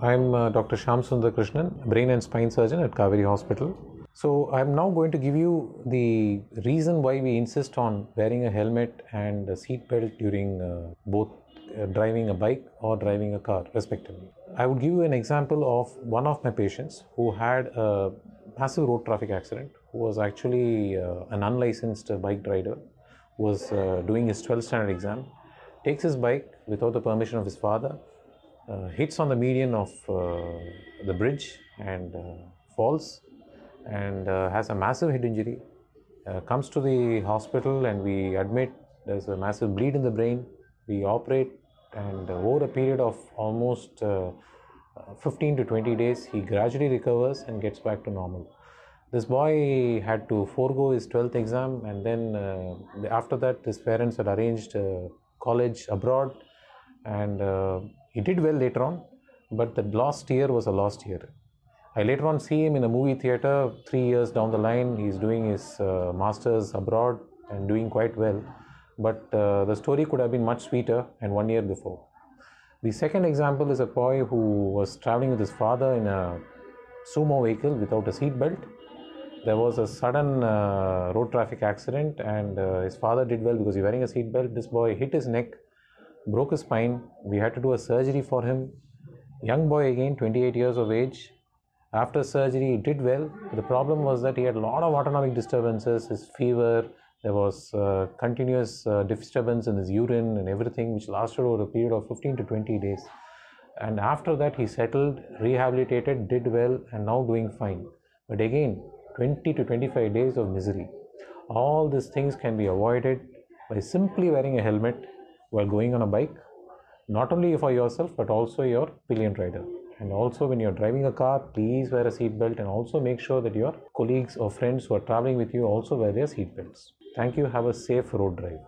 I'm uh, Dr. Shyam Sundar Krishnan, brain and spine surgeon at Kauvery Hospital. So, I'm now going to give you the reason why we insist on wearing a helmet and a seat belt during uh, both uh, driving a bike or driving a car, respectively. I would give you an example of one of my patients who had a massive road traffic accident, who was actually uh, an unlicensed bike rider, was uh, doing his 12th standard exam, takes his bike without the permission of his father, hits on the median of uh, the bridge and uh, falls and uh, has a massive head injury. Uh, comes to the hospital and we admit there's a massive bleed in the brain. We operate and uh, over a period of almost uh, uh, 15 to 20 days, he gradually recovers and gets back to normal. This boy had to forego his 12th exam and then uh, after that his parents had arranged uh, college abroad and uh, he did well later on but the last year was a lost year. I later on see him in a movie theater three years down the line. He's doing his uh, masters abroad and doing quite well. But uh, the story could have been much sweeter and one year before. The second example is a boy who was traveling with his father in a sumo vehicle without a seat belt. There was a sudden uh, road traffic accident and uh, his father did well because he was wearing a seat belt. This boy hit his neck broke his spine. We had to do a surgery for him. Young boy again 28 years of age. After surgery he did well. The problem was that he had a lot of autonomic disturbances his fever. There was uh, continuous uh, disturbance in his urine and everything which lasted over a period of 15 to 20 days. And after that he settled rehabilitated did well and now doing fine. But again 20 to 25 days of misery. All these things can be avoided by simply wearing a helmet while going on a bike not only for yourself but also your pillion rider. And also when you're driving a car please wear a seat belt and also make sure that your colleagues or friends who are traveling with you also wear their seat belts. Thank you. Have a safe road drive